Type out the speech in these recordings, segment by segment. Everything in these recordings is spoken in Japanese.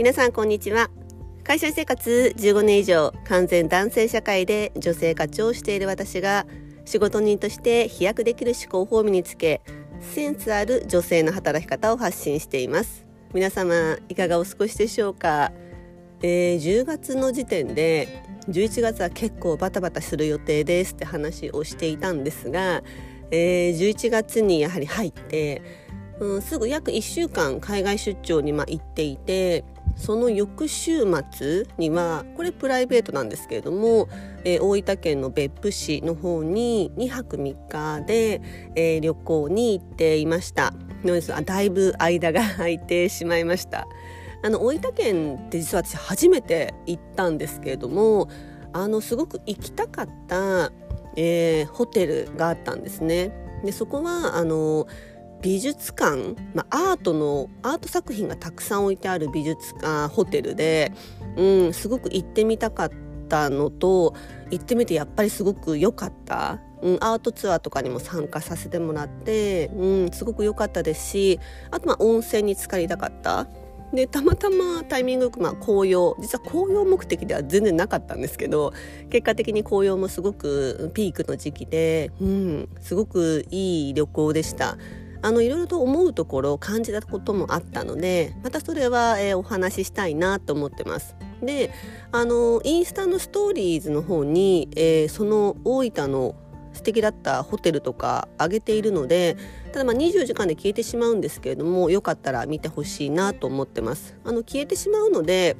皆さんこんにちは。会社生活15年以上完全男性社会で女性課長をしている私が仕事人として飛躍できる思考法を身につけセンスある女性の働き方を発信しています。皆様いかがお過ごしでしょうか、えー、10月の時点で11月は結構バタバタする予定ですって話をしていたんですが、えー、11月にやはり入って、うん、すぐ約1週間海外出張にま行っていてその翌週末にはこれプライベートなんですけれども、えー、大分県の別府市の方に2泊3日で、えー、旅行に行っていました。だいぶ間が空いてしまいました。あの大分県って実は私初めて行ったんですけれどもあのすごく行きたかった、えー、ホテルがあったんですね。でそこはあの美術館、まあ、アートのアート作品がたくさん置いてある美術館ホテルで、うん、すごく行ってみたかったのと行ってみてやっぱりすごく良かった、うん、アートツアーとかにも参加させてもらって、うん、すごく良かったですしあとまあ温泉に浸かりたかった。でたまたまタイミングよく、まあ、紅葉実は紅葉目的では全然なかったんですけど結果的に紅葉もすごくピークの時期で、うん、すごくいい旅行でした。あのいろいろと思うところを感じたこともあったのでまたそれは、えー、お話ししたいなと思ってます。であのインスタのストーリーズの方に、えー、その大分の素敵だったホテルとか上げているのでただまあ24時間で消えてしまうんですけれどもよかったら見てほしいなと思ってます。あの消えてしまうので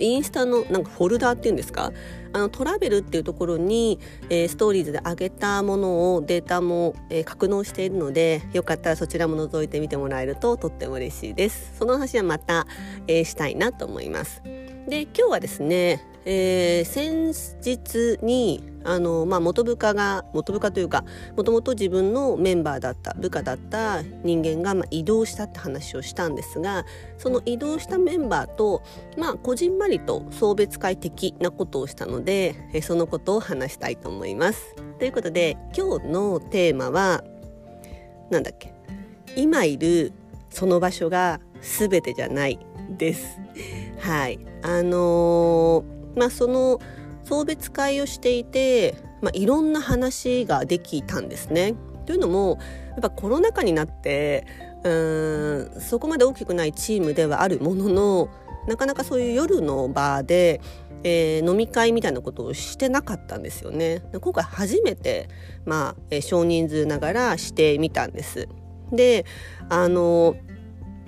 インスタのなんかフォルダーっていうんですか？あのトラベルっていうところに、えー、ストーリーズで上げたものをデータも、えー、格納しているのでよかったらそちらも覗いてみてもらえるととっても嬉しいです。その話はまた、えー、したいなと思います。で今日はですねえー、先日にあの、まあ、元部下が元部下というかもともと自分のメンバーだった部下だった人間が、まあ、移動したって話をしたんですがその移動したメンバーと、まあ、こじんまりと送別会的なことをしたので、え、そのことを話したいと思います。ということで今日のテーマはなんだっけ今いるその場所が全てじゃないです。はいあのーまあ、その送別会をしていて、まあ、いろんな話ができたんですね。というのもやっぱコロナ禍になってうんそこまで大きくないチームではあるもののなかなかそういう夜の場で、えー、飲み会みたいなことをしてなかったんですよね。今回初めて、まあえー、少人数ながらしてみたんです。であの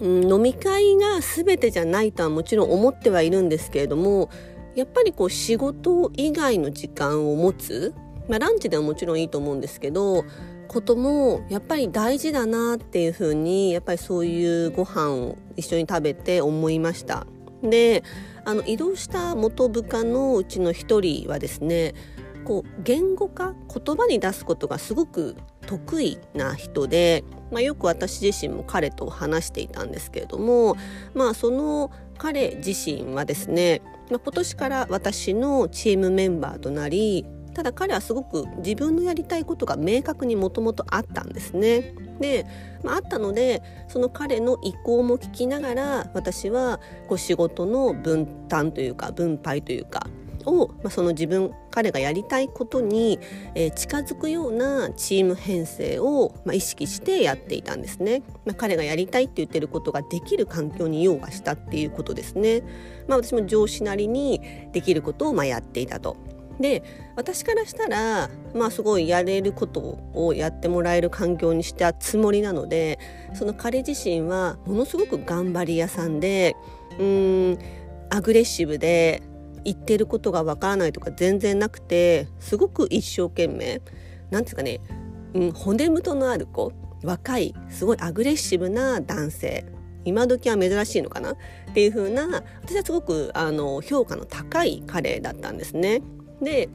飲み会が全てじゃないとはもちろん思ってはいるんですけれどもやっぱりこう仕事以外の時間を持つ、まあ、ランチではもちろんいいと思うんですけどこともやっぱり大事だなっていうふうにやっぱりそういうご飯を一緒に食べて思いました。であの移動した元部下のうちの一人はですねこう言語化言葉に出すことがすごく得意な人で、まあ、よく私自身も彼と話していたんですけれども、まあ、その彼自身はですねまあ、今年から私のチームメンバーとなりただ彼はすごく自分のやりたいことが明確にもともとあったんですね。で、まあ、あったのでその彼の意向も聞きながら私はこう仕事の分担というか分配というかを、まあ、その自分彼がやりたいことに、えー、近づくようなチーム編成を、まあ、意識してやっていたんですね、まあ、彼がやりたいって言ってることができる環境に用がしたっていうことですね、まあ、私も上司なりにできることをまあやっていたと。で私からしたらまあすごいやれることをやってもらえる環境にしたつもりなのでその彼自身はものすごく頑張り屋さんでうんアグレッシブで言ってることがわからないとか全然なくてすごく一生懸命なんですかね、うん、骨太のある子若いすごいアグレッシブな男性今時は珍しいのかな？っていう風な私はすごくあの評価の高い彼だったんですね。で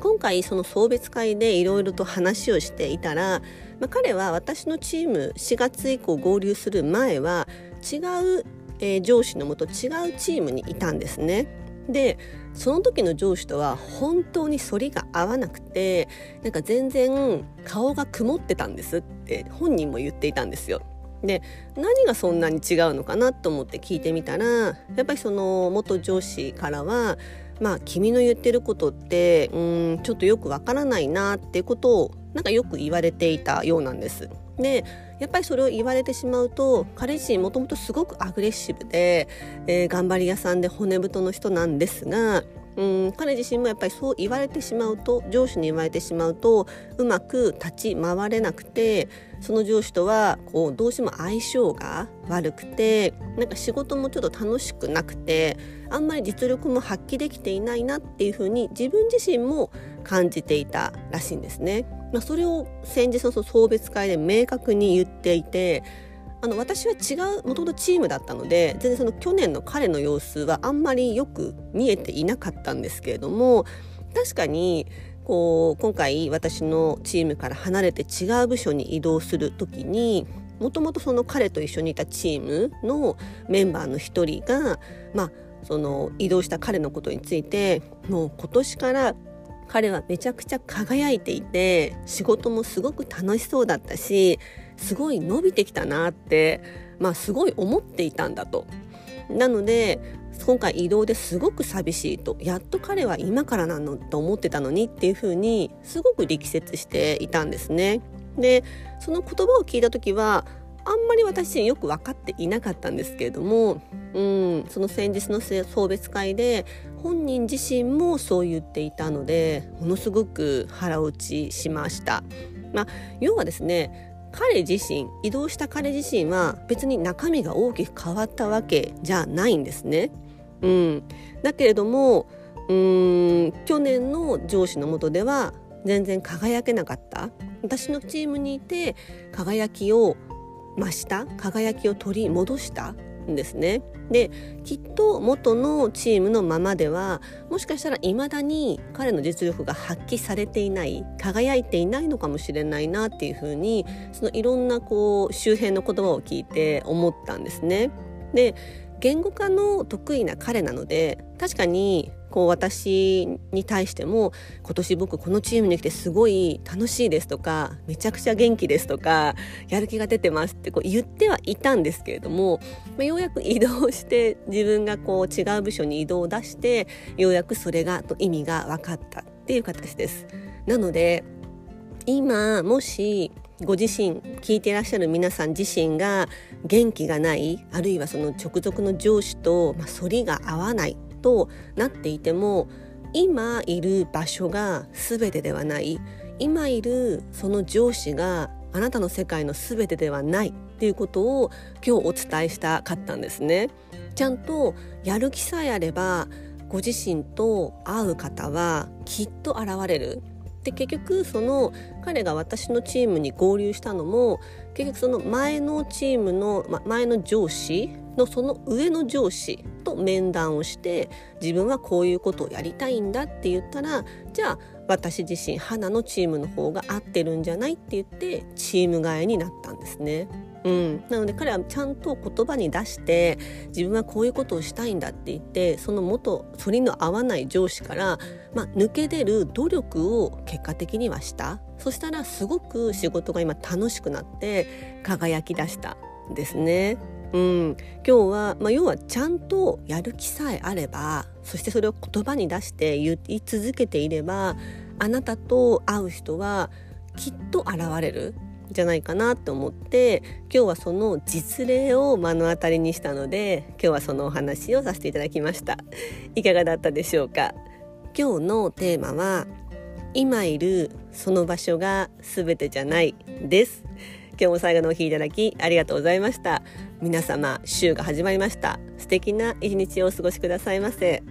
今回その送別会でいろいろと話をしていたら、まあ、彼は私のチーム4月以降合流する前は違う、えー、上司のもと違うチームにいたんですね。でその時の上司とは本当に反りが合わなくてなんか全然顔が曇ってたんですって本人も言っていたんですよ。で何がそんなに違うのかなと思って聞いてみたらやっぱりその元上司からはまあ君の言ってることってうんちょっとよくわからないなってことをなんかよく言われていたようなんです。でやっぱりそれを言われてしまうと彼自身もともとすごくアグレッシブで、えー、頑張り屋さんで骨太の人なんですがうん彼自身もやっぱりそう言われてしまうと上司に言われてしまうとうまく立ち回れなくてその上司とはこうどうしても相性が悪くてなんか仕事もちょっと楽しくなくてあんまり実力も発揮できていないなっていうふうに自分自身も感じていたらしいんですね。まあ、それを先日の送別会で明確に言っていてあの私は違うもともとチームだったので全然その去年の彼の様子はあんまりよく見えていなかったんですけれども確かにこう今回私のチームから離れて違う部署に移動する時にもともとその彼と一緒にいたチームのメンバーの一人がまあその移動した彼のことについてもう今年から彼はめちゃくちゃ輝いていて仕事もすごく楽しそうだったしすごい伸びてきたなってまあすごい思っていたんだと。なので今回移動ですごく寂しいとやっと彼は今からなのと思ってたのにっていうふうにすごく力説していたんですね。でその言葉を聞いた時はあんまり私自身よく分かっていなかったんですけれども、うん、その先日の送別会で本人自身もそう言っていたのでものすごく腹落ちしました。まあ、要はですね彼自身移動した彼自身は別に中身が大きく変わったわけじゃないんですね。うん、だけれどもうん去年の上司のもとでは全然輝けなかった私のチームにいて輝きを増した輝きを取り戻したんですね。できっと元のチームのままではもしかしたら未だに彼の実力が発揮されていない輝いていないのかもしれないなっていうふうにそのいろんなこう周辺の言葉を聞いて思ったんですね。で言語化の得意な彼なので確かにこう私に対しても今年僕このチームに来てすごい楽しいですとかめちゃくちゃ元気ですとかやる気が出てますってこう言ってはいたんですけれども、まあ、ようやく移動して自分がこう違う部署に移動を出してようやくそれがと意味が分かったっていう形です。なので今もしご自身聞いていらっしゃる皆さん自身が元気がないあるいはその直属の上司と、まあ、反りが合わないとなっていても今いる場所が全てではない今いるその上司があなたの世界の全てではないっていうことを今日お伝えしたかったんですね。ちゃんとやる気さえあればご自身と会う方はきっと現れるで結局その彼が私のチームに合流したのも結局その前のチームの、ま、前の上司のその上の上司と面談をして自分はこういうことをやりたいんだって言ったらじゃあ私自身花のチームの方が合ってるんじゃないって言ってチーム替えになったんですね。うん、なので彼はちゃんと言葉に出して自分はこういうことをしたいんだって言ってその元反りの合わない上司から、まあ、抜け出る努力を結果的にはした。そしたらすごく仕事が今楽しくなって輝き出したんですね。うん、今日は、まあ、要はちゃんとやる気さえあればそしてそれを言葉に出して言い続けていればあなたと会う人はきっと現れる。じゃないかなと思って今日はその実例を目の当たりにしたので今日はそのお話をさせていただきました。いかがだったでしょうか？今日のテーマは今いるその場所が全てじゃないです。今日も最後のお聴きいただきありがとうございました。皆様週が始まりました。素敵な一日をお過ごしくださいませ。